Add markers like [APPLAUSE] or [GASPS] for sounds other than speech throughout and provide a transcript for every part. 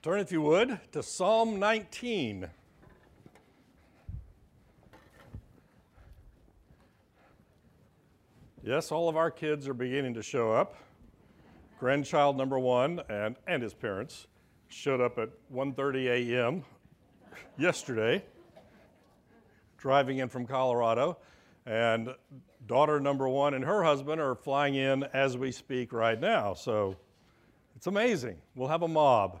Turn, if you would, to Psalm 19. Yes, all of our kids are beginning to show up. Grandchild number one and, and his parents showed up at 1.30 a.m. [LAUGHS] yesterday, driving in from Colorado. And daughter number one and her husband are flying in as we speak right now. So it's amazing. We'll have a mob.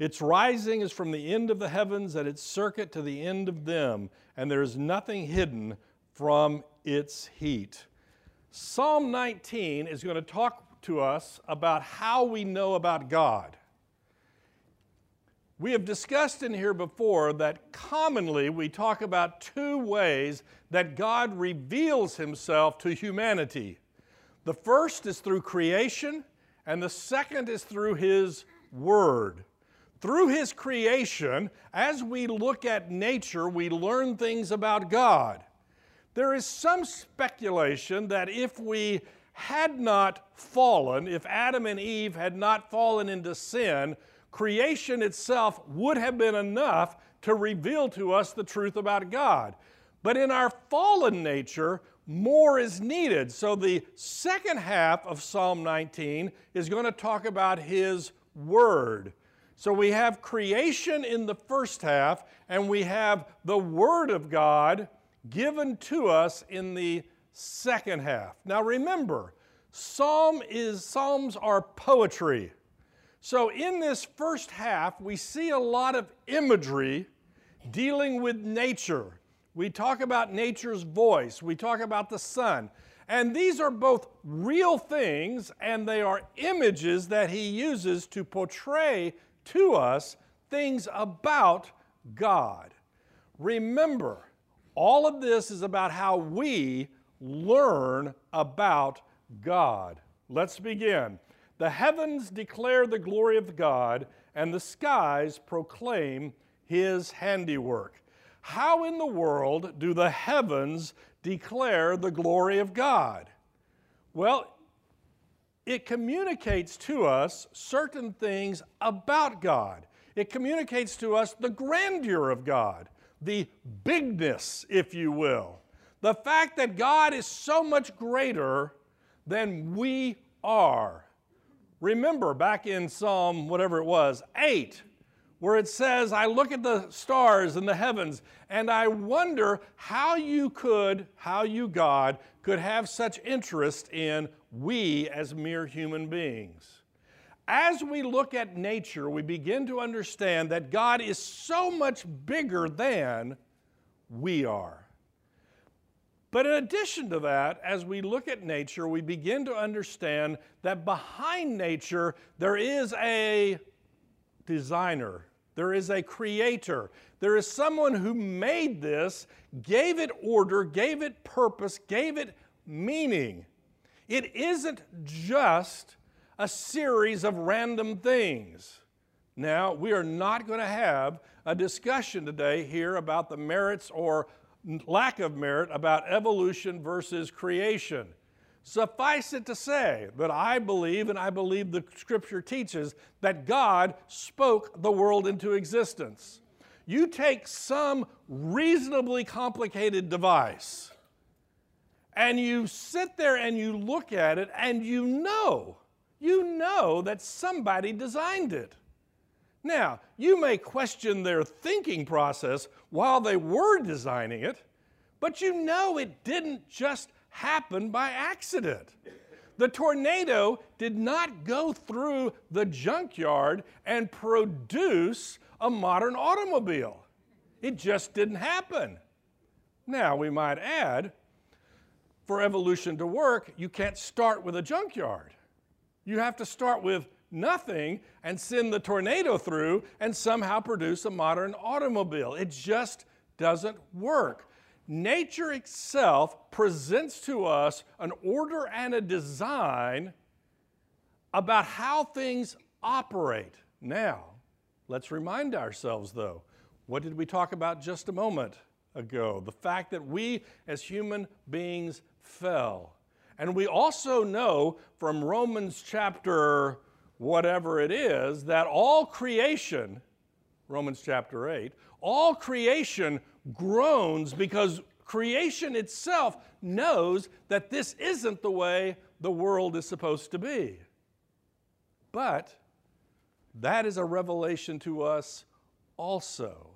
Its rising is from the end of the heavens, and its circuit to the end of them, and there is nothing hidden from its heat. Psalm 19 is going to talk to us about how we know about God. We have discussed in here before that commonly we talk about two ways that God reveals himself to humanity. The first is through creation, and the second is through his word. Through his creation, as we look at nature, we learn things about God. There is some speculation that if we had not fallen, if Adam and Eve had not fallen into sin, creation itself would have been enough to reveal to us the truth about God. But in our fallen nature, more is needed. So the second half of Psalm 19 is going to talk about His Word. So we have creation in the first half, and we have the Word of God given to us in the second half. Now remember, Psalm is Psalms are poetry. So, in this first half, we see a lot of imagery dealing with nature. We talk about nature's voice, we talk about the sun. And these are both real things and they are images that he uses to portray to us things about God. Remember, all of this is about how we learn about God. Let's begin. The heavens declare the glory of God, and the skies proclaim his handiwork. How in the world do the heavens declare the glory of God? Well, it communicates to us certain things about God. It communicates to us the grandeur of God, the bigness, if you will. The fact that God is so much greater than we are. Remember back in Psalm, whatever it was, 8, where it says, I look at the stars in the heavens and I wonder how you could, how you, God, could have such interest in we as mere human beings. As we look at nature, we begin to understand that God is so much bigger than we are. But in addition to that, as we look at nature, we begin to understand that behind nature there is a designer, there is a creator, there is someone who made this, gave it order, gave it purpose, gave it meaning. It isn't just a series of random things. Now, we are not going to have a discussion today here about the merits or lack of merit about evolution versus creation. Suffice it to say that I believe, and I believe the scripture teaches, that God spoke the world into existence. You take some reasonably complicated device and you sit there and you look at it and you know, you know that somebody designed it. Now, you may question their thinking process while they were designing it, but you know it didn't just happen by accident. The tornado did not go through the junkyard and produce a modern automobile. It just didn't happen. Now, we might add, for evolution to work, you can't start with a junkyard. You have to start with nothing and send the tornado through and somehow produce a modern automobile. It just doesn't work. Nature itself presents to us an order and a design about how things operate. Now, let's remind ourselves though, what did we talk about just a moment ago? The fact that we as human beings fell. And we also know from Romans chapter whatever it is that all creation, Romans chapter 8, all creation groans because creation itself knows that this isn't the way the world is supposed to be. But that is a revelation to us also.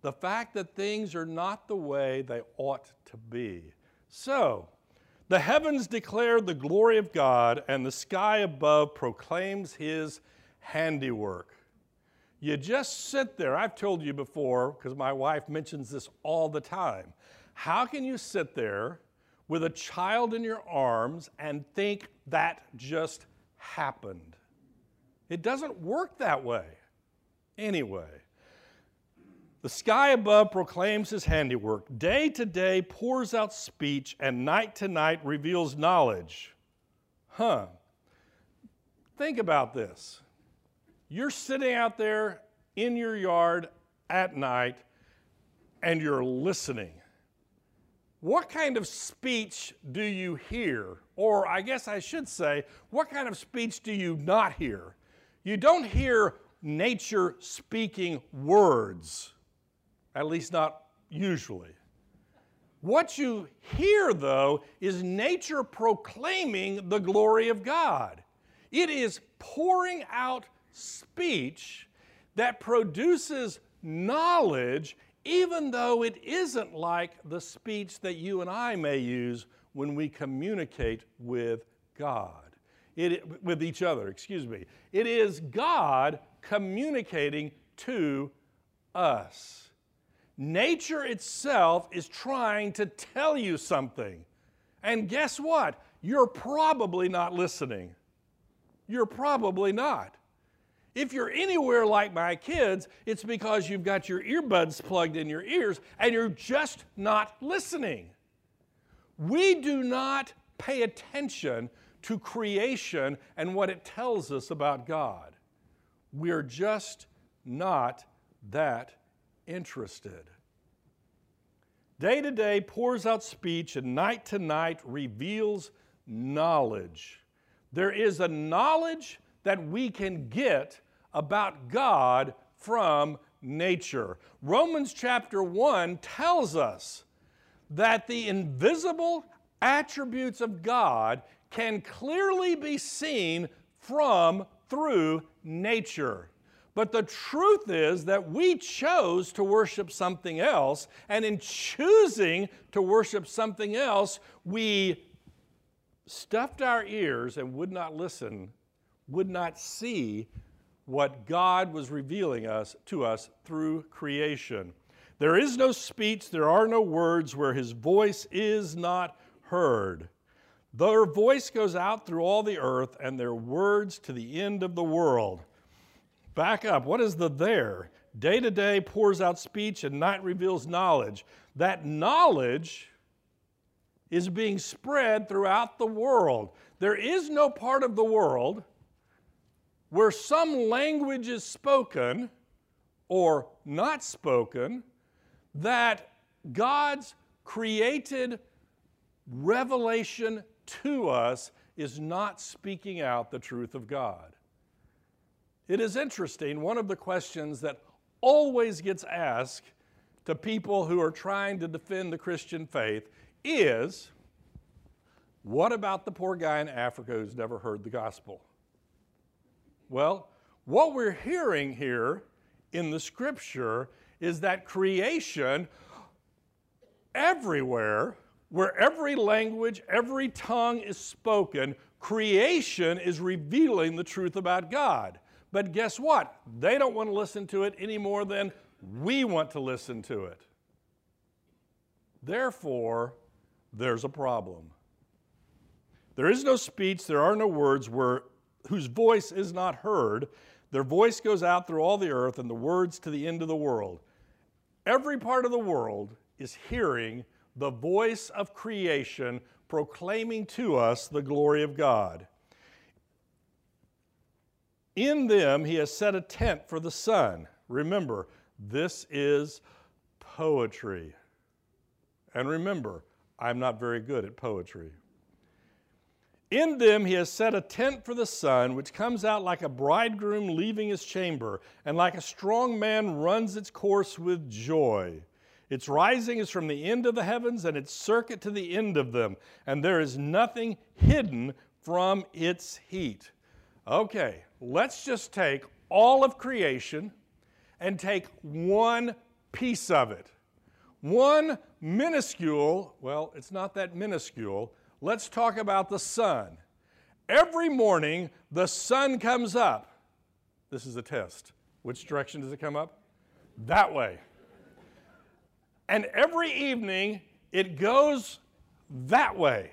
The fact that things are not the way they ought to be. So, the heavens declare the glory of God, and the sky above proclaims his handiwork. You just sit there. I've told you before, because my wife mentions this all the time. How can you sit there with a child in your arms and think that just happened? It doesn't work that way. Anyway, the sky above proclaims his handiwork. Day to day pours out speech, and night to night reveals knowledge. Huh. Think about this. You're sitting out there in your yard at night and you're listening. What kind of speech do you hear? Or I guess I should say, what kind of speech do you not hear? You don't hear nature speaking words, at least not usually. What you hear, though, is nature proclaiming the glory of God. It is pouring out speech that produces knowledge, even though it isn't like the speech that you and I may use when we communicate with God it, with each other, excuse me. It is God communicating to us. Nature itself is trying to tell you something. And guess what? You're probably not listening. You're probably not. If you're anywhere like my kids, it's because you've got your earbuds plugged in your ears and you're just not listening. We do not pay attention to creation and what it tells us about God. We're just not that interested. Day to day pours out speech, and night to night reveals knowledge. There is a knowledge that we can get about God from nature. Romans chapter 1 tells us that the invisible attributes of God can clearly be seen from through nature. But the truth is that we chose to worship something else, and in choosing to worship something else, we stuffed our ears and would not listen, would not see what God was revealing us to us through creation. There is no speech, there are no words where his voice is not heard. Their voice goes out through all the earth, and their words to the end of the world. Back up. What is the there? Day to day pours out speech, and night reveals knowledge. That knowledge is being spread throughout the world. There is no part of the world where some language is spoken or not spoken that God's created revelation to us is not speaking out the truth of God. It is interesting, one of the questions that always gets asked to people who are trying to defend the Christian faith is what about the poor guy in Africa who's never heard the gospel? Well, what we're hearing here in the scripture is that creation everywhere where every language, every tongue is spoken, creation is revealing the truth about God. But guess what? They don't want to listen to it any more than we want to listen to it. Therefore, there's a problem. There is no speech, there are no words where whose voice is not heard. Their voice goes out through all the earth, and the words to the end of the world. Every part of the world is hearing the voice of creation proclaiming to us the glory of God. In them, he has set a tent for the sun. Remember, this is poetry. And remember, I'm not very good at poetry. In them he has set a tent for the sun, which comes out like a bridegroom leaving his chamber, and like a strong man runs its course with joy. Its rising is from the end of the heavens, and its circuit to the end of them, and there is nothing hidden from its heat. Okay, let's just take all of creation and take one piece of it. One minuscule, well, it's not that minuscule, let's talk about the sun. Every morning, the sun comes up. This is a test. Which direction does it come up? That way. And every evening, it goes that way.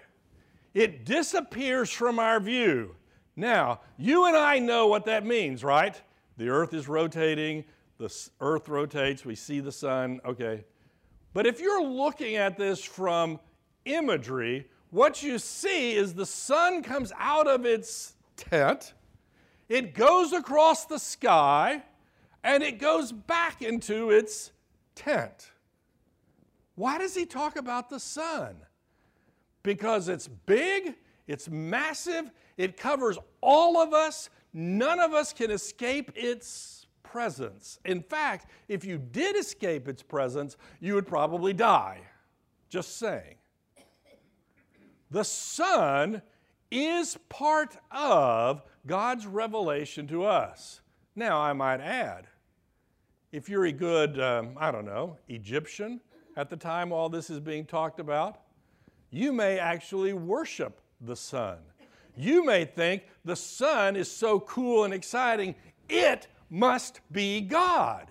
It disappears from our view. Now, you and I know what that means, right? The earth is rotating, the earth rotates, we see the sun, okay. But if you're looking at this from imagery, what you see is the sun comes out of its tent, it goes across the sky, and it goes back into its tent. Why does he talk about the sun? Because it's big, it's massive, it covers all of us, none of us can escape its presence. In fact, if you did escape its presence, you would probably die. Just saying. The sun is part of God's revelation to us. Now, I might add, if you're a good, um, I don't know, Egyptian at the time all this is being talked about, you may actually worship the sun. You may think the sun is so cool and exciting, it must be God.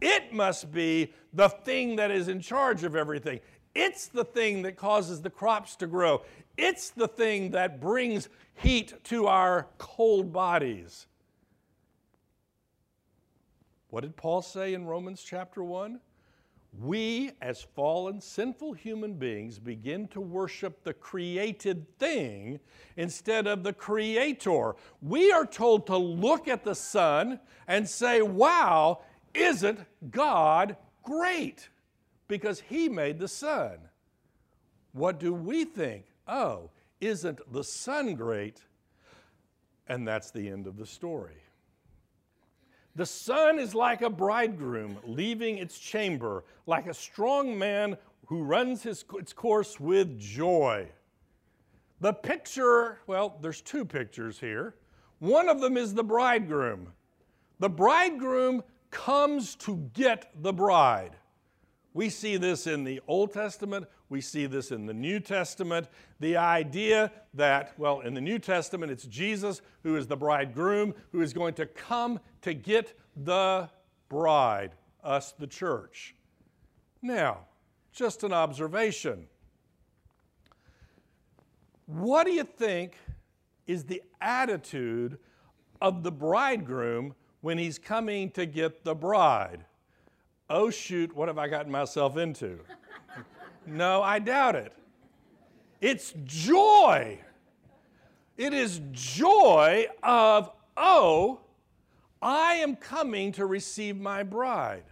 It must be the thing that is in charge of everything. It's the thing that causes the crops to grow. It's the thing that brings heat to our cold bodies. What did Paul say in Romans chapter 1? We, as fallen, sinful human beings, begin to worship the created thing instead of the creator. We are told to look at the sun and say, Wow, isn't God great? because he made the sun. What do we think? Oh, isn't the sun great? And that's the end of the story. The sun is like a bridegroom leaving its chamber, like a strong man who runs his, its course with joy. The picture, well, there's two pictures here. One of them is the bridegroom. The bridegroom comes to get the bride. We see this in the Old Testament, we see this in the New Testament. The idea that, well, in the New Testament, it's Jesus who is the bridegroom who is going to come to get the bride, us, the church. Now, just an observation. What do you think is the attitude of the bridegroom when he's coming to get the bride? oh shoot, what have I gotten myself into? [LAUGHS] no, I doubt it. It's joy. It is joy of, oh, I am coming to receive my bride.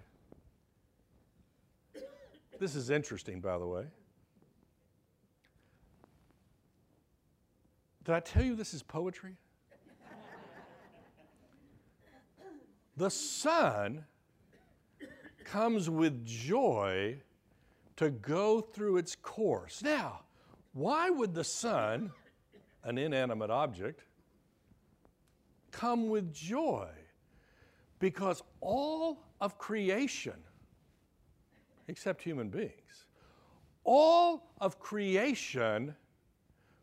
This is interesting, by the way. Did I tell you this is poetry? the sun comes with joy to go through its course. Now, why would the sun, an inanimate object, come with joy? Because all of creation, except human beings, all of creation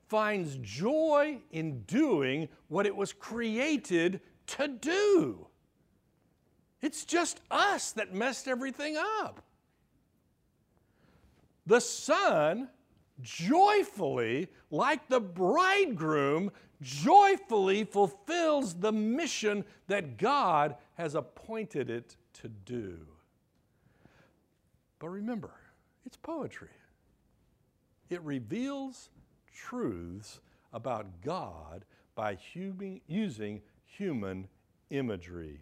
finds joy in doing what it was created to do. It's just us that messed everything up. The sun joyfully, like the bridegroom, joyfully fulfills the mission that God has appointed it to do. But remember, it's poetry. It reveals truths about God by human, using human imagery.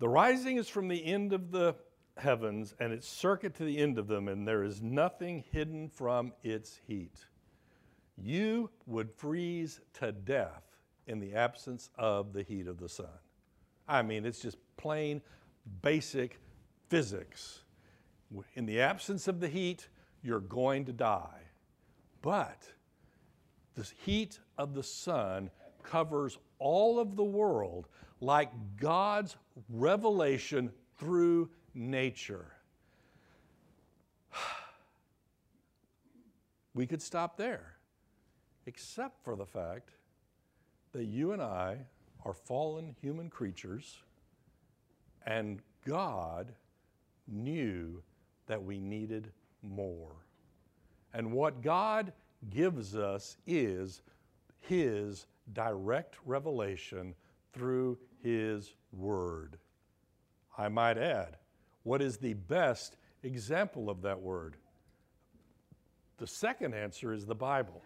The rising is from the end of the heavens and its circuit to the end of them, and there is nothing hidden from its heat. You would freeze to death in the absence of the heat of the sun. I mean, it's just plain basic physics. In the absence of the heat, you're going to die. But the heat of the sun covers all of the world like God's revelation through nature. [SIGHS] We could stop there, except for the fact that you and I are fallen human creatures, and God knew that we needed more. And what God gives us is His direct revelation through His Word. I might add, what is the best example of that word? The second answer is the Bible.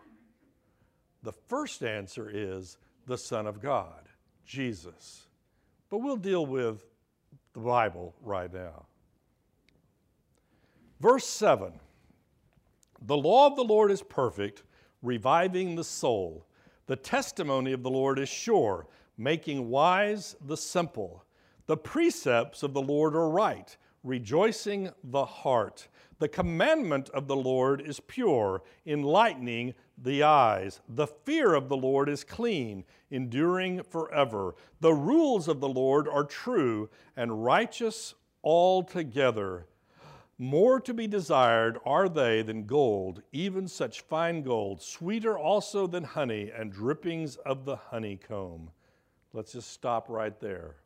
The first answer is the Son of God, Jesus. But we'll deal with the Bible right now. Verse 7 The law of the Lord is perfect, reviving the soul. The testimony of the Lord is sure, making wise the simple. The precepts of the Lord are right rejoicing the heart. The commandment of the Lord is pure, enlightening the eyes. The fear of the Lord is clean, enduring forever. The rules of the Lord are true and righteous altogether. More to be desired are they than gold, even such fine gold, sweeter also than honey and drippings of the honeycomb. Let's just stop right there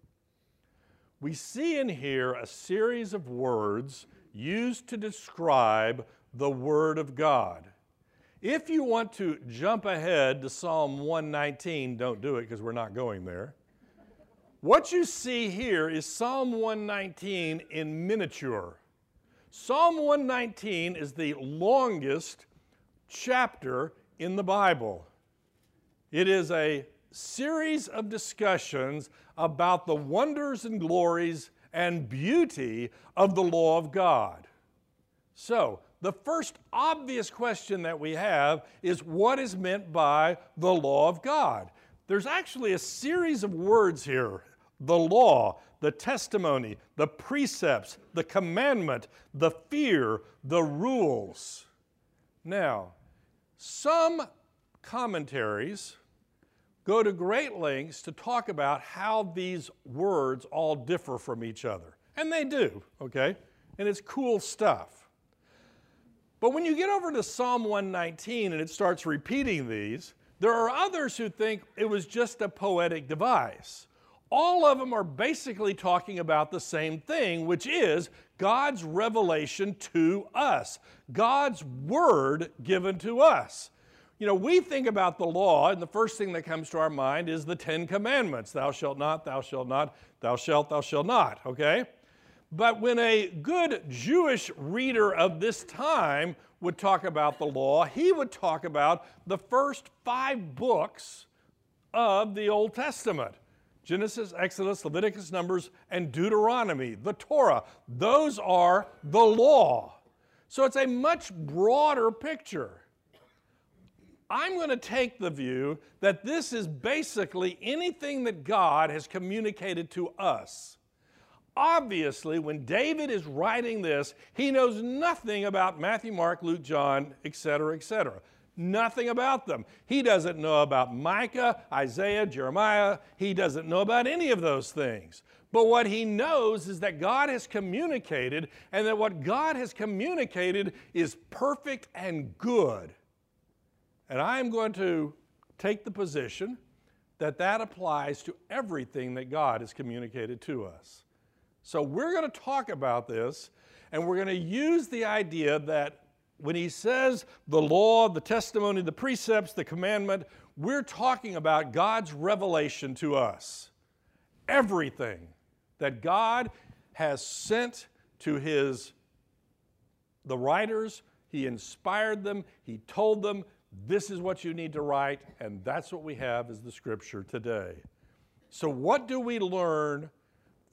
we see in here a series of words used to describe the Word of God. If you want to jump ahead to Psalm 119, don't do it because we're not going there. What you see here is Psalm 119 in miniature. Psalm 119 is the longest chapter in the Bible. It is a series of discussions about the wonders and glories and beauty of the law of God. So, the first obvious question that we have is what is meant by the law of God? There's actually a series of words here the law, the testimony, the precepts, the commandment, the fear, the rules. Now, some commentaries go to great lengths to talk about how these words all differ from each other. And they do, okay? And it's cool stuff. But when you get over to Psalm 119 and it starts repeating these, there are others who think it was just a poetic device. All of them are basically talking about the same thing, which is God's revelation to us, God's word given to us. You know, we think about the law, and the first thing that comes to our mind is the Ten Commandments Thou shalt not, thou shalt not, thou shalt, thou shalt not, okay? But when a good Jewish reader of this time would talk about the law, he would talk about the first five books of the Old Testament Genesis, Exodus, Leviticus, Numbers, and Deuteronomy, the Torah. Those are the law. So it's a much broader picture. I'm going to take the view that this is basically anything that God has communicated to us. Obviously, when David is writing this, he knows nothing about Matthew, Mark, Luke, John, etc., etc. Nothing about them. He doesn't know about Micah, Isaiah, Jeremiah. He doesn't know about any of those things. But what he knows is that God has communicated, and that what God has communicated is perfect and good. And I am going to take the position that that applies to everything that God has communicated to us. So we're going to talk about this, and we're going to use the idea that when he says the law, the testimony, the precepts, the commandment, we're talking about God's revelation to us. Everything that God has sent to his the writers, he inspired them, he told them this is what you need to write, and that's what we have as the scripture today. So, what do we learn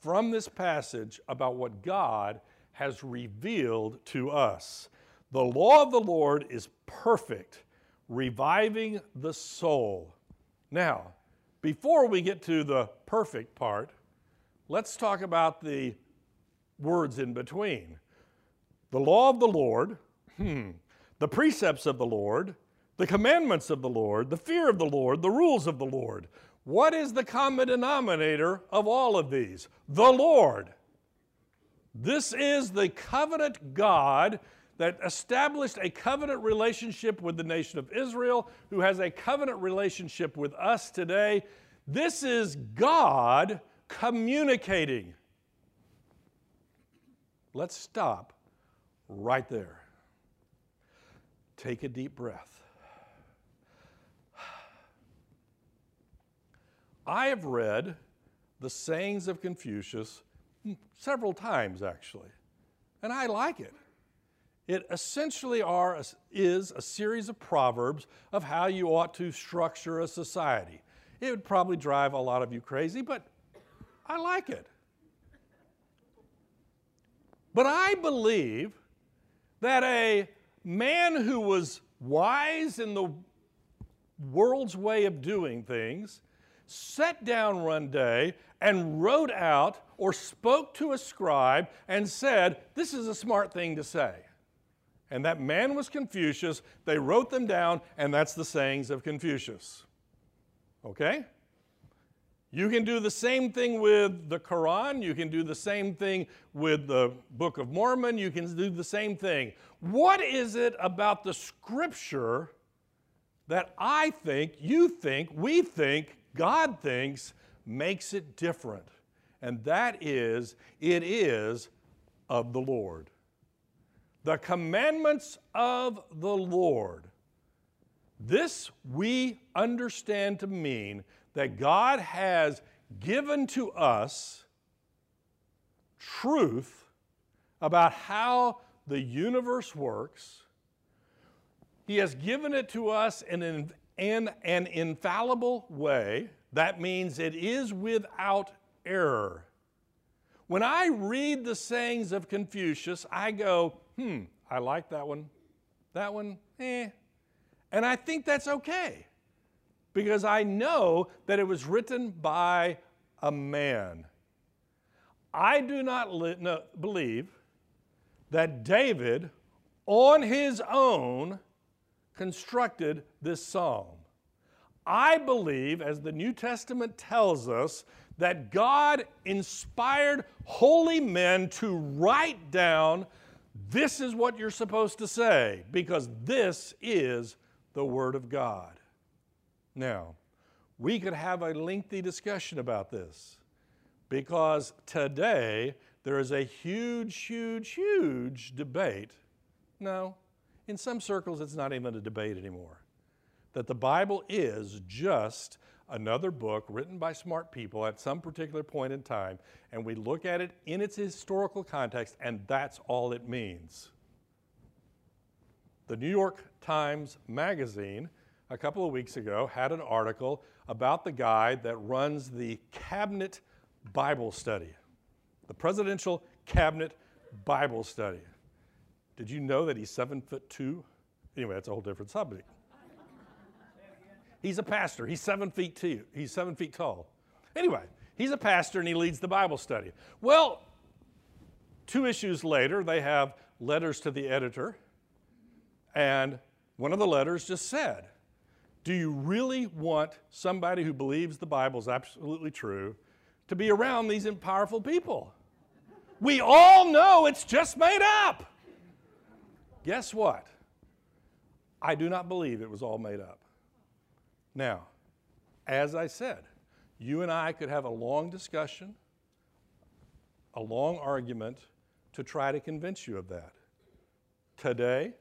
from this passage about what God has revealed to us? The law of the Lord is perfect, reviving the soul. Now, before we get to the perfect part, let's talk about the words in between. The law of the Lord, hmm, the precepts of the Lord, the commandments of the Lord, the fear of the Lord, the rules of the Lord. What is the common denominator of all of these? The Lord. This is the covenant God that established a covenant relationship with the nation of Israel, who has a covenant relationship with us today. This is God communicating. Let's stop right there. Take a deep breath. I have read the sayings of Confucius several times, actually, and I like it. It essentially are, is a series of proverbs of how you ought to structure a society. It would probably drive a lot of you crazy, but I like it. But I believe that a man who was wise in the world's way of doing things sat down one day and wrote out or spoke to a scribe and said, This is a smart thing to say. And that man was Confucius. They wrote them down, and that's the sayings of Confucius. Okay? You can do the same thing with the Quran. You can do the same thing with the Book of Mormon. You can do the same thing. What is it about the scripture that I think, you think, we think, God thinks makes it different? And that is, it is of the Lord the commandments of the Lord. This we understand to mean that God has given to us truth about how the universe works. He has given it to us in an, in an infallible way. That means it is without error. When I read the sayings of Confucius, I go, hmm, I like that one. That one, eh. And I think that's okay because I know that it was written by a man. I do not li- no, believe that David, on his own, constructed this psalm. I believe, as the New Testament tells us, that God inspired holy men to write down this is what you're supposed to say because this is the Word of God. Now, we could have a lengthy discussion about this because today there is a huge, huge, huge debate. No, in some circles it's not even a debate anymore. That the Bible is just another book written by smart people at some particular point in time, and we look at it in its historical context, and that's all it means. The New York Times Magazine, a couple of weeks ago, had an article about the guy that runs the Cabinet Bible Study, the Presidential Cabinet Bible Study. Did you know that he's seven foot two? Anyway, that's a whole different subject. He's a pastor. He's seven feet two. He's seven feet tall. Anyway, he's a pastor and he leads the Bible study. Well, two issues later, they have letters to the editor, and one of the letters just said, Do you really want somebody who believes the Bible is absolutely true to be around these powerful people? We all know it's just made up. Guess what? I do not believe it was all made up. Now, as I said, you and I could have a long discussion, a long argument to try to convince you of that. Today,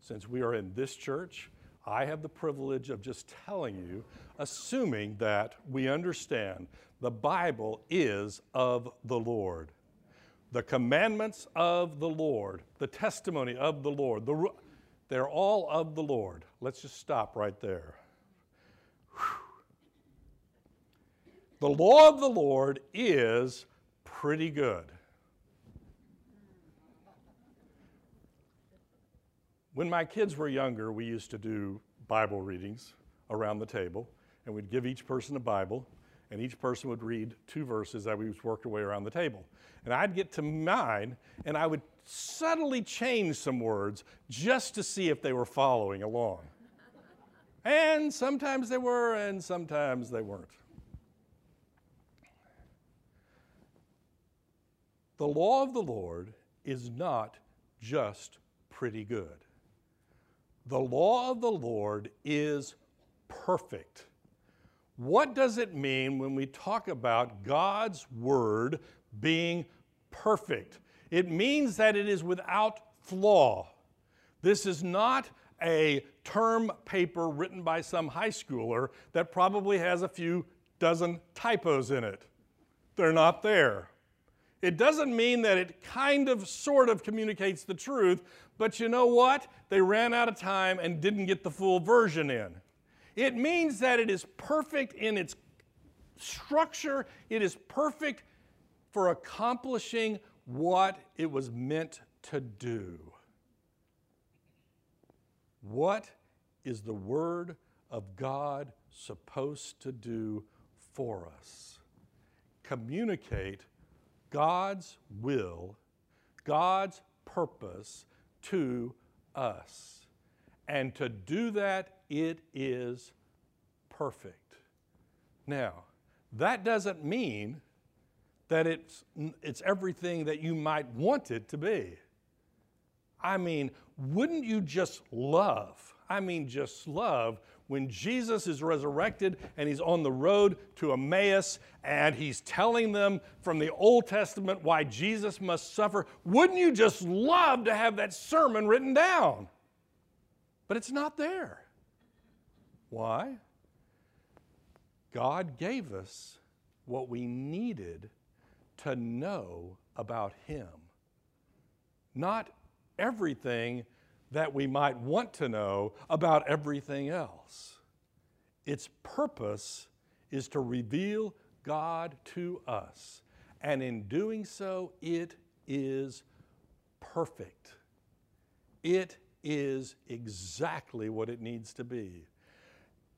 since we are in this church, I have the privilege of just telling you, assuming that we understand the Bible is of the Lord. The commandments of the Lord, the testimony of the Lord, the, they're all of the Lord. Let's just stop right there. The law of the Lord is pretty good. When my kids were younger, we used to do Bible readings around the table, and we'd give each person a Bible, and each person would read two verses that we worked our way around the table. And I'd get to mine, and I would subtly change some words just to see if they were following along. And sometimes they were, and sometimes they weren't. The law of the Lord is not just pretty good. The law of the Lord is perfect. What does it mean when we talk about God's Word being perfect? It means that it is without flaw. This is not a term paper written by some high schooler that probably has a few dozen typos in it. They're not there. It doesn't mean that it kind of, sort of communicates the truth, but you know what? They ran out of time and didn't get the full version in. It means that it is perfect in its structure, it is perfect for accomplishing what it was meant to do. What is the Word of God supposed to do for us? Communicate God's will, God's purpose to us. And to do that, it is perfect. Now, that doesn't mean that it's, it's everything that you might want it to be. I mean, wouldn't you just love, I mean, just love when Jesus is resurrected and he's on the road to Emmaus and he's telling them from the Old Testament why Jesus must suffer, wouldn't you just love to have that sermon written down? But it's not there. Why? God gave us what we needed to know about Him. Not everything that we might want to know about everything else. Its purpose is to reveal God to us. And in doing so, it is perfect. It is exactly what it needs to be.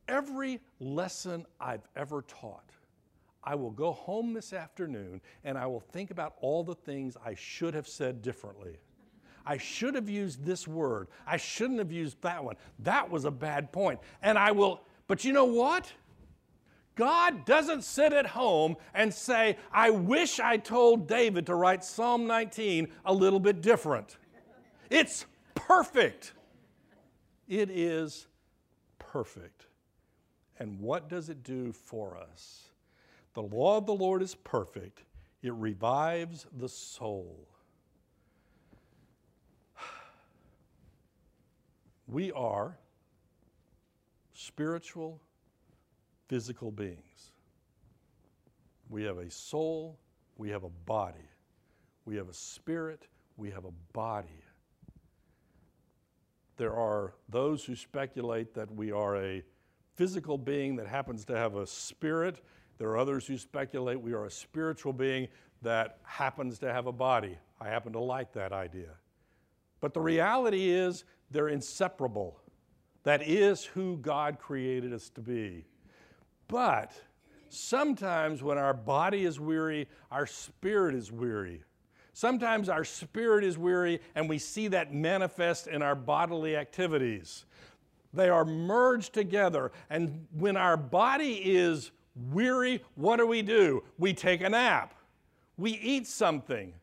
Every lesson I've ever taught, I will go home this afternoon and I will think about all the things I should have said differently. I should have used this word. I shouldn't have used that one. That was a bad point. And I will, but you know what? God doesn't sit at home and say, I wish I told David to write Psalm 19 a little bit different. It's perfect. It is perfect. And what does it do for us? The law of the Lord is perfect, it revives the soul. [SIGHS] We are spiritual, physical beings. We have a soul, we have a body. We have a spirit, we have a body. There are those who speculate that we are a physical being that happens to have a spirit. There are others who speculate we are a spiritual being that happens to have a body. I happen to like that idea. But the reality is they're inseparable. That is who God created us to be. But sometimes when our body is weary, our spirit is weary. Sometimes our spirit is weary, and we see that manifest in our bodily activities. They are merged together, and when our body is weary, what do we do? We take a nap, we eat something.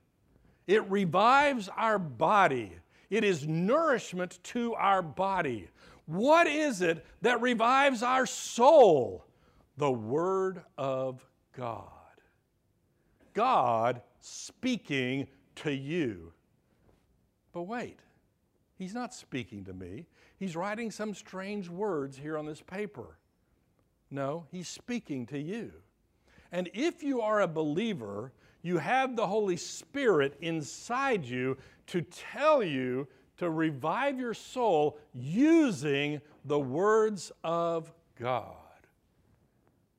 It revives our body. It is nourishment to our body. What is it that revives our soul? The Word of God. God speaking to you. But wait, He's not speaking to me. He's writing some strange words here on this paper. No, he's speaking to you. And if you are a believer, you have the Holy Spirit inside you to tell you to revive your soul using the words of God.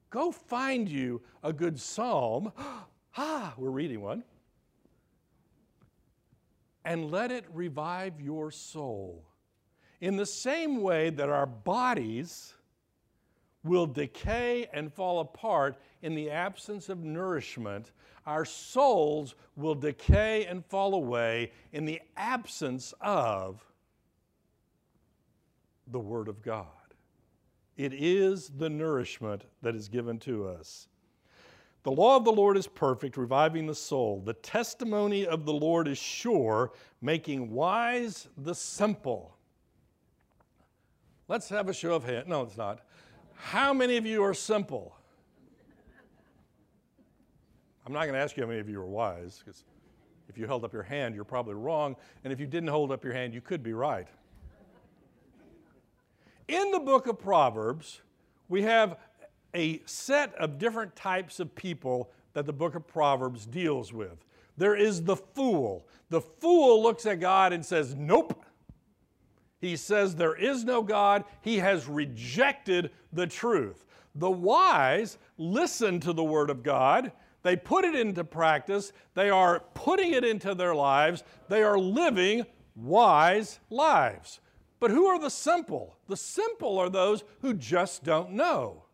Go find you a good psalm. [GASPS] Oh, ah, we're reading one. And let it revive your soul. In the same way that our bodies will decay and fall apart in the absence of nourishment, our souls will decay and fall away in the absence of the Word of God. It is the nourishment that is given to us. The law of the Lord is perfect, reviving the soul. The testimony of the Lord is sure, making wise the simple. Let's have a show of hands. No, it's not. How many of you are simple? I'm not going to ask you how many of you are wise, because if you held up your hand, you're probably wrong. And if you didn't hold up your hand, you could be right. In the book of Proverbs, we have a set of different types of people that the book of Proverbs deals with. There is the fool. The fool looks at God and says, Nope. He says there is no God. He has rejected the truth. The wise listen to the word of God. They put it into practice. They are putting it into their lives. They are living wise lives. But who are the simple? The simple are those who just don't know.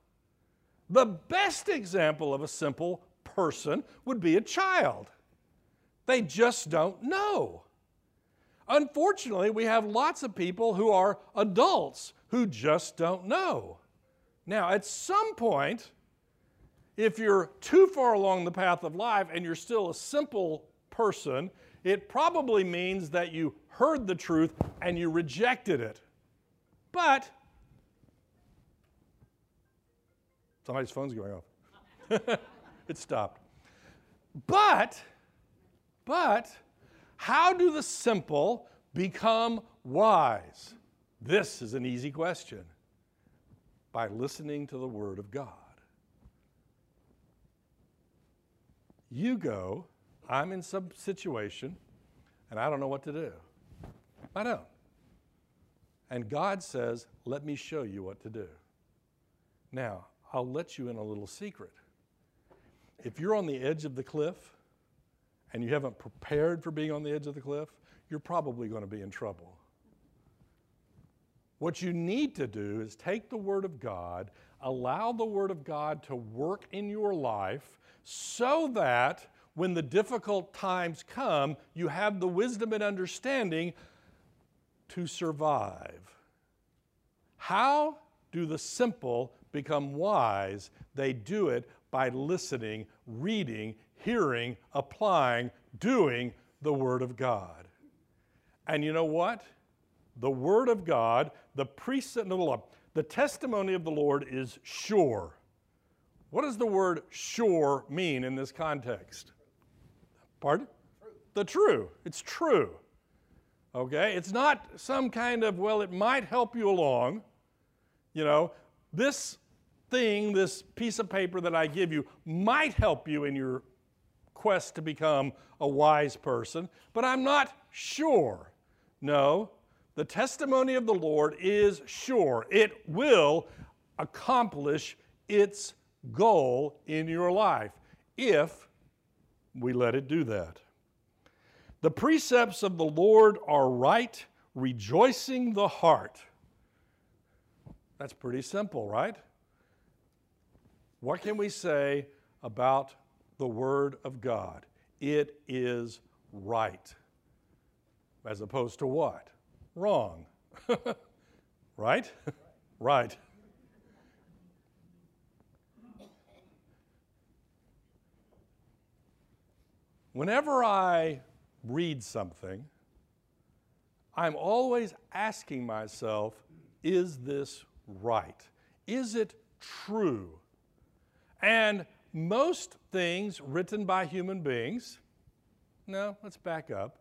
The best example of a simple person would be a child. They just don't know. Unfortunately, we have lots of people who are adults who just don't know. Now, at some point, if you're too far along the path of life and you're still a simple person, it probably means that you heard the truth and you rejected it. But somebody's phone's going off. [LAUGHS] it stopped. But, but, how do the simple become wise? This is an easy question. By listening to the Word of God. You go, I'm in some situation, and I don't know what to do. I don't. And God says, Let me show you what to do. Now, I'll let you in a little secret. If you're on the edge of the cliff, and you haven't prepared for being on the edge of the cliff, you're probably going to be in trouble. What you need to do is take the Word of God, allow the Word of God to work in your life so that when the difficult times come, you have the wisdom and understanding to survive. How do the simple become wise? They do it by listening, reading, hearing, applying, doing the Word of God. And you know what? The Word of God, the precept the testimony of the Lord is sure. What does the word sure mean in this context? Pardon? True. The true. It's true. Okay? It's not some kind of, well, it might help you along. You know, this thing, this piece of paper that I give you, might help you in your quest to become a wise person, but I'm not sure. No, the testimony of the Lord is sure. It will accomplish its goal in your life if we let it do that. The precepts of the Lord are right, rejoicing the heart. That's pretty simple, right? What can we say about the Word of God. It is right. As opposed to what? Wrong. [LAUGHS] right? right. Whenever I read something, I'm always asking myself, is this right? Is it true? And most things written by human beings, no, let's back up.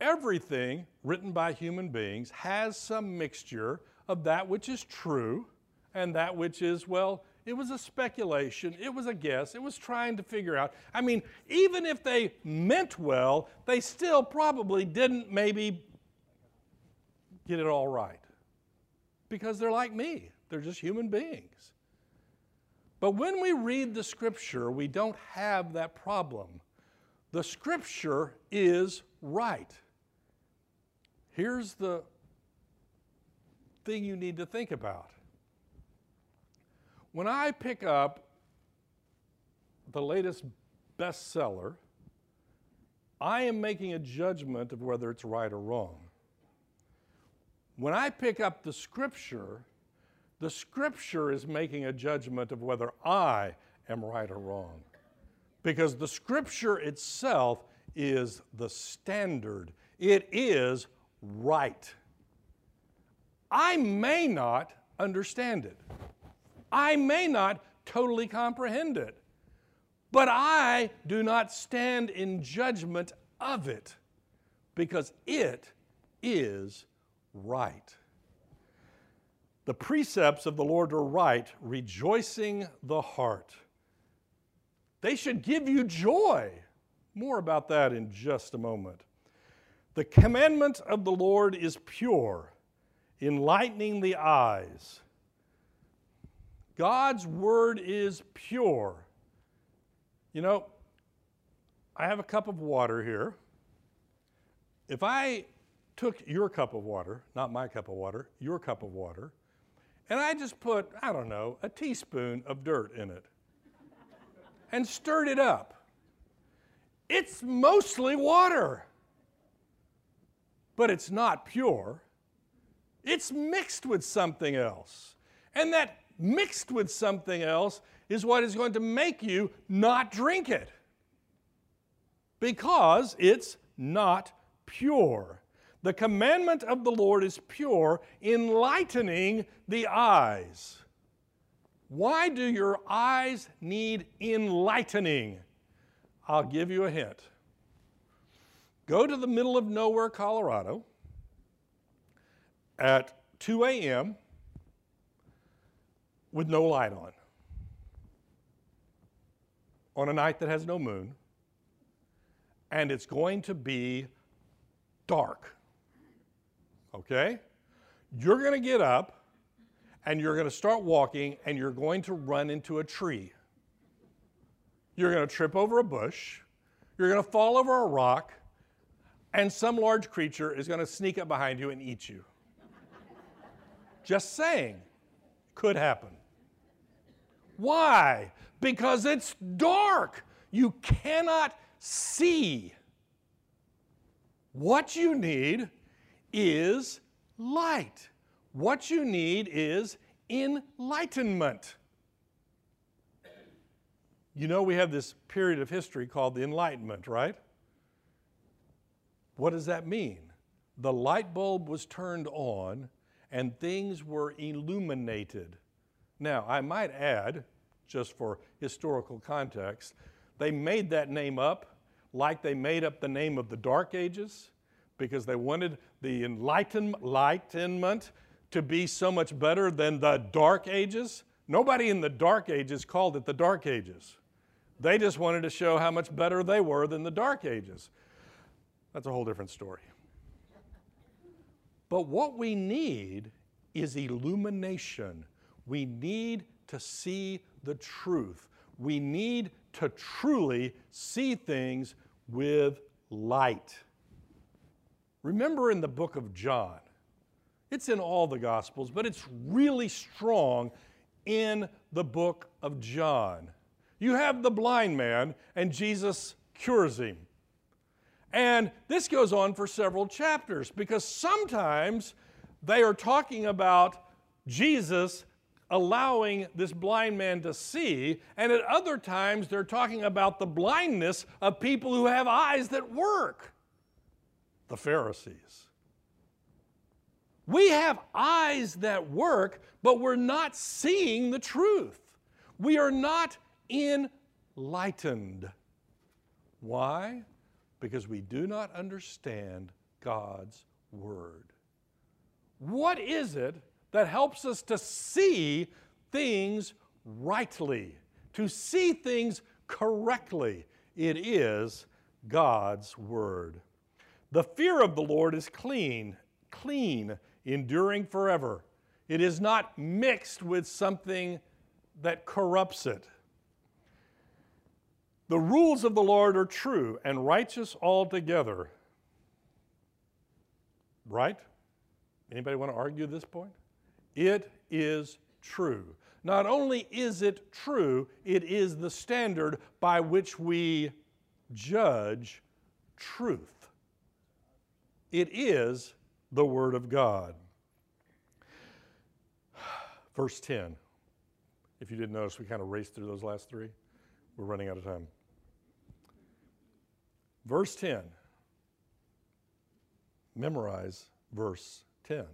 everything written by human beings has some mixture of that which is true and that which is, well, it was a speculation, it was a guess, it was trying to figure out. I mean, even if they meant well, they still probably didn't maybe get it all right because they're like me, they're just human beings. But when we read the scripture, we don't have that problem. The scripture is right. Here's the thing you need to think about. When I pick up the latest bestseller, I am making a judgment of whether it's right or wrong. When I pick up the scripture, the scripture is making a judgment of whether I am right or wrong. Because the scripture itself is the standard, it is right. I may not understand it, I may not totally comprehend it, but I do not stand in judgment of it because it is right. The precepts of the Lord are right, rejoicing the heart. They should give you joy. More about that in just a moment. The commandment of the Lord is pure, enlightening the eyes. God's word is pure. You know, I have a cup of water here. If I took your cup of water, not my cup of water, your cup of water, and I just put, I don't know, a teaspoon of dirt in it and stirred it up, it's mostly water but it's not pure. It's mixed with something else. And that mixed with something else is what is going to make you not drink it because it's not pure. The commandment of the Lord is pure, enlightening the eyes. Why do your eyes need enlightening? I'll give you a hint. Go to the middle of nowhere, Colorado, at 2 a.m. with no light on, on a night that has no moon, and it's going to be dark. Okay? You're going to get up and you're going to start walking and you're going to run into a tree. You're going to trip over a bush. You're going to fall over a rock and some large creature is going to sneak up behind you and eat you. Just saying, could happen. Why? Because it's dark. You cannot see. What you need is light. What you need is enlightenment. You know, we have this period of history called the Enlightenment, right? What does that mean? The light bulb was turned on and things were illuminated. Now, I might add, just for historical context, they made that name up like they made up the name of the Dark Ages because they wanted the enlightenment to be so much better than the Dark Ages. Nobody in the Dark Ages called it the Dark Ages. They just wanted to show how much better they were than the Dark Ages. That's a whole different story. But what we need is illumination. We need to see the truth. We need to truly see things with light. Remember in the book of John, it's in all the Gospels, but it's really strong in the book of John. You have the blind man, and Jesus cures him. And this goes on for several chapters because sometimes they are talking about Jesus allowing this blind man to see, and at other times they're talking about the blindness of people who have eyes that work the Pharisees. We have eyes that work, but we're not seeing the truth. We are not enlightened. Why? because we do not understand God's Word. What is it that helps us to see things rightly, to see things correctly? It is God's Word. The fear of the Lord is clean, clean, enduring forever. It is not mixed with something that corrupts it. The rules of the Lord are true and righteous altogether. Right? Anybody want to argue this point? It is true. Not only is it true, it is the standard by which we judge truth. It is the Word of God. Verse 10. If you didn't notice, we kind of raced through those last three. We're running out of time. Verse 10. Memorize verse 10.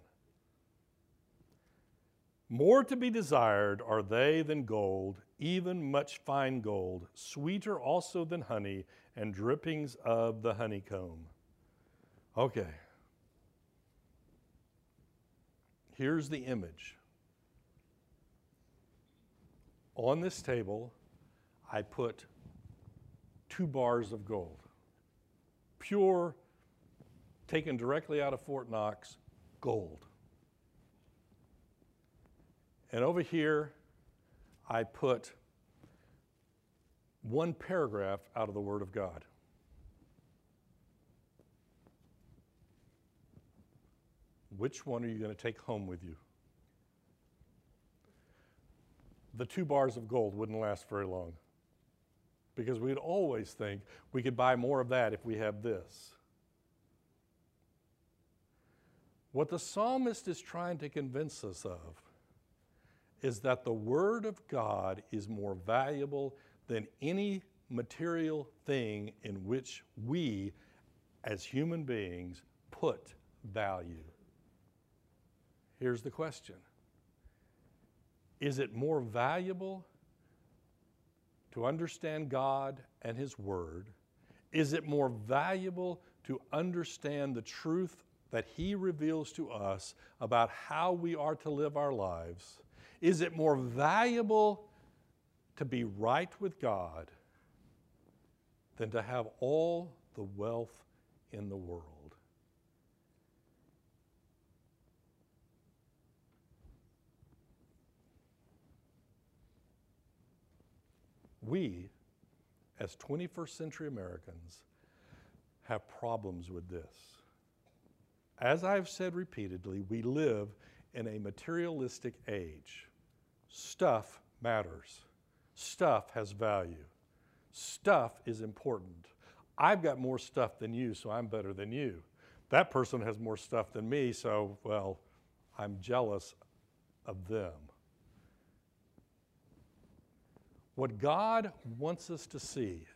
More to be desired are they than gold, even much fine gold, sweeter also than honey and drippings of the honeycomb. Okay. Here's the image. On this table, I put two bars of gold. Pure, taken directly out of Fort Knox, gold. And over here, I put one paragraph out of the Word of God. Which one are you going to take home with you? The two bars of gold wouldn't last very long because we'd always think we could buy more of that if we have this. What the psalmist is trying to convince us of is that the Word of God is more valuable than any material thing in which we, as human beings, put value. Here's the question Is it more valuable to understand God and His Word? Is it more valuable to understand the truth that He reveals to us about how we are to live our lives? Is it more valuable to be right with God than to have all the wealth in the world? We, as 21st century Americans, have problems with this. As I've said repeatedly, we live in a materialistic age. Stuff matters, stuff has value, stuff is important. I've got more stuff than you, so I'm better than you. That person has more stuff than me, so, well, I'm jealous of them. What God wants us to see,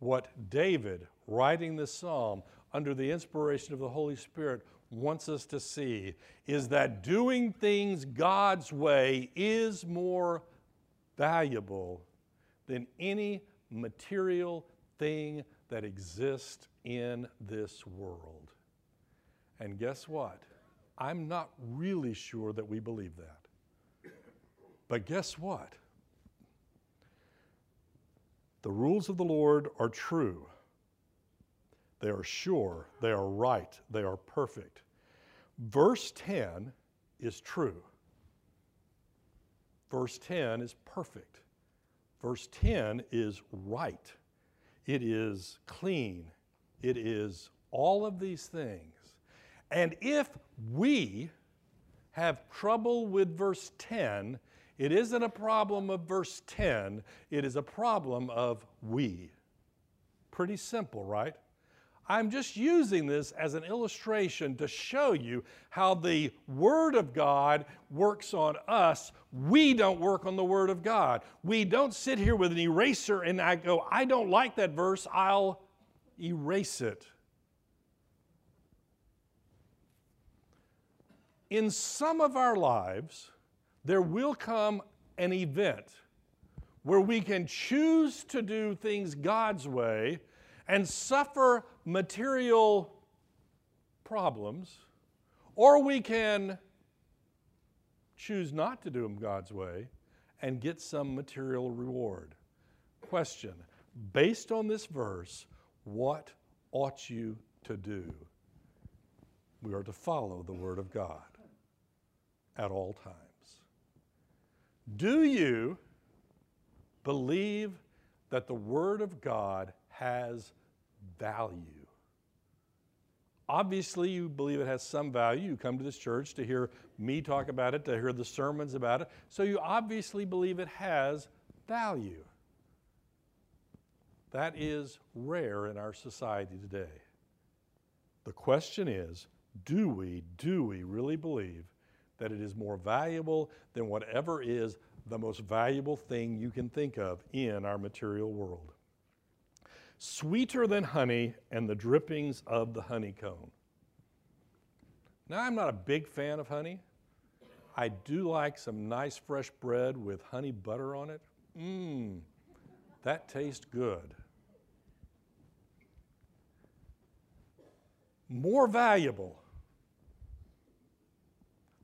what David, writing this psalm under the inspiration of the Holy Spirit, wants us to see, is that doing things God's way is more valuable than any material thing that exists in this world. And guess what? I'm not really sure that we believe that. But guess what? The rules of the Lord are true. They are sure. They are right. They are perfect. Verse 10 is true. Verse 10 is perfect. Verse 10 is right. It is clean. It is all of these things. And if we have trouble with verse 10, it isn't a problem of verse 10, it is a problem of we. Pretty simple, right? I'm just using this as an illustration to show you how the Word of God works on us. We don't work on the Word of God. We don't sit here with an eraser and I go, I don't like that verse, I'll erase it. In some of our lives, there will come an event where we can choose to do things God's way and suffer material problems, or we can choose not to do them God's way and get some material reward. Question Based on this verse, what ought you to do? We are to follow the Word of God at all times. Do you believe that the Word of God has value? Obviously, you believe it has some value. You come to this church to hear me talk about it, to hear the sermons about it. So you obviously believe it has value. That is rare in our society today. The question is do we, do we really believe that it is more valuable than whatever is the most valuable thing you can think of in our material world? Sweeter than honey and the drippings of the honeycomb. Now, I'm not a big fan of honey. I do like some nice fresh bread with honey butter on it. Mmm, that tastes good. More valuable.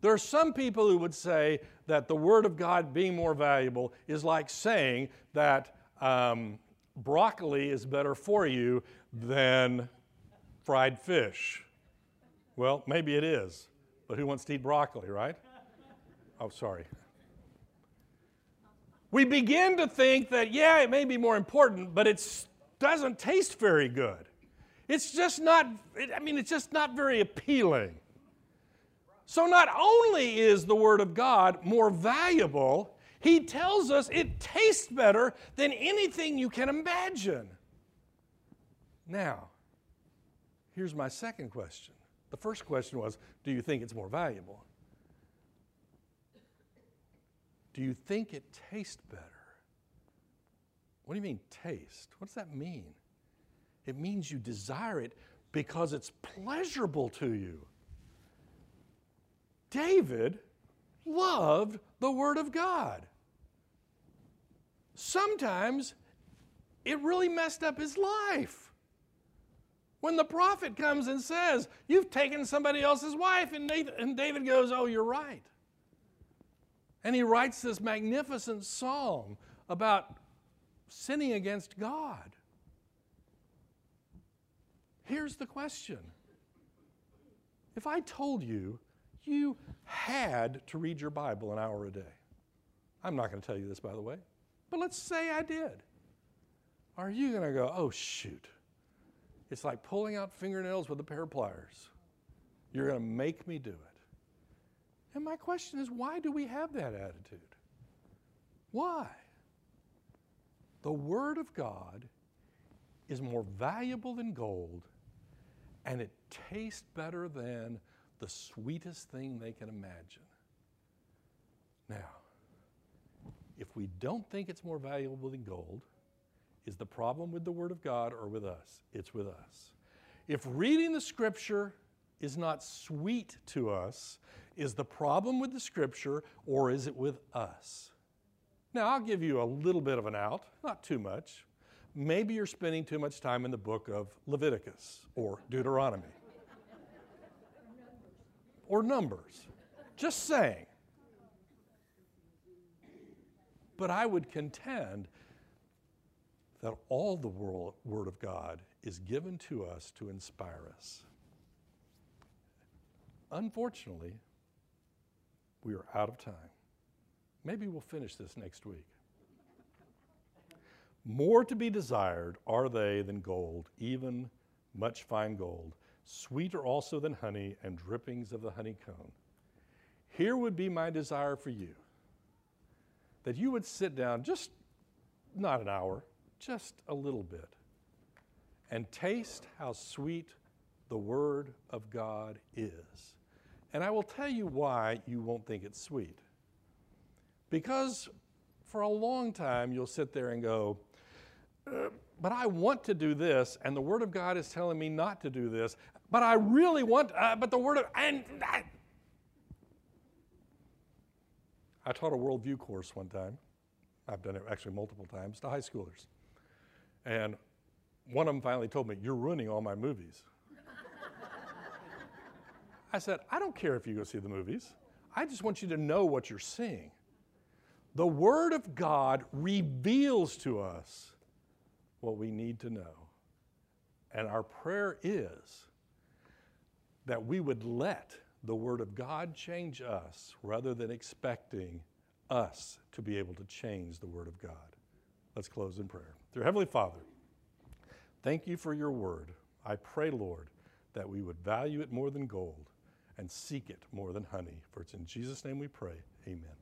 There are some people who would say that the Word of God being more valuable is like saying that um, broccoli is better for you than fried fish. Well, maybe it is, but who wants to eat broccoli, right? Oh, sorry. We begin to think that, yeah, it may be more important, but it doesn't taste very good. It's just not, I mean, it's just not very appealing. So, not only is the Word of God more valuable, He tells us it tastes better than anything you can imagine. Now, here's my second question. The first question was Do you think it's more valuable? Do you think it tastes better? What do you mean, taste? What does that mean? It means you desire it because it's pleasurable to you. David loved the Word of God. Sometimes it really messed up his life. When the prophet comes and says, You've taken somebody else's wife, and, Nathan, and David goes, Oh, you're right. And he writes this magnificent psalm about sinning against God. Here's the question If I told you you had to read your Bible an hour a day, I'm not going to tell you this, by the way, but let's say I did. Are you going to go, oh, shoot? It's like pulling out fingernails with a pair of pliers. You're going to make me do it. And my question is, why do we have that attitude? Why? The Word of God is more valuable than gold, and it tastes better than the sweetest thing they can imagine. Now, if we don't think it's more valuable than gold, is the problem with the Word of God or with us? It's with us. If reading the Scripture is not sweet to us, is the problem with the Scripture or is it with us? Now, I'll give you a little bit of an out, not too much. Maybe you're spending too much time in the book of Leviticus or Deuteronomy or Numbers. Just saying. But I would contend that all the Word of God is given to us to inspire us. Unfortunately, we are out of time. Maybe we'll finish this next week. More to be desired are they than gold, even much fine gold, sweeter also than honey and drippings of the honeycomb. Here would be my desire for you that you would sit down just not an hour, just a little bit, and taste how sweet the Word of God is. And I will tell you why you won't think it's sweet. Because for a long time, you'll sit there and go, uh, but I want to do this, and the Word of God is telling me not to do this, but I really want, uh, but the Word of, and I, I taught a worldview course one time. I've done it actually multiple times to high schoolers. And one of them finally told me, You're ruining all my movies. I said, I don't care if you go see the movies. I just want you to know what you're seeing. The Word of God reveals to us what we need to know. And our prayer is that we would let the Word of God change us rather than expecting us to be able to change the Word of God. Let's close in prayer. Dear Heavenly Father, thank you for your Word. I pray, Lord, that we would value it more than gold and seek it more than honey. For it's in Jesus' name we pray. Amen.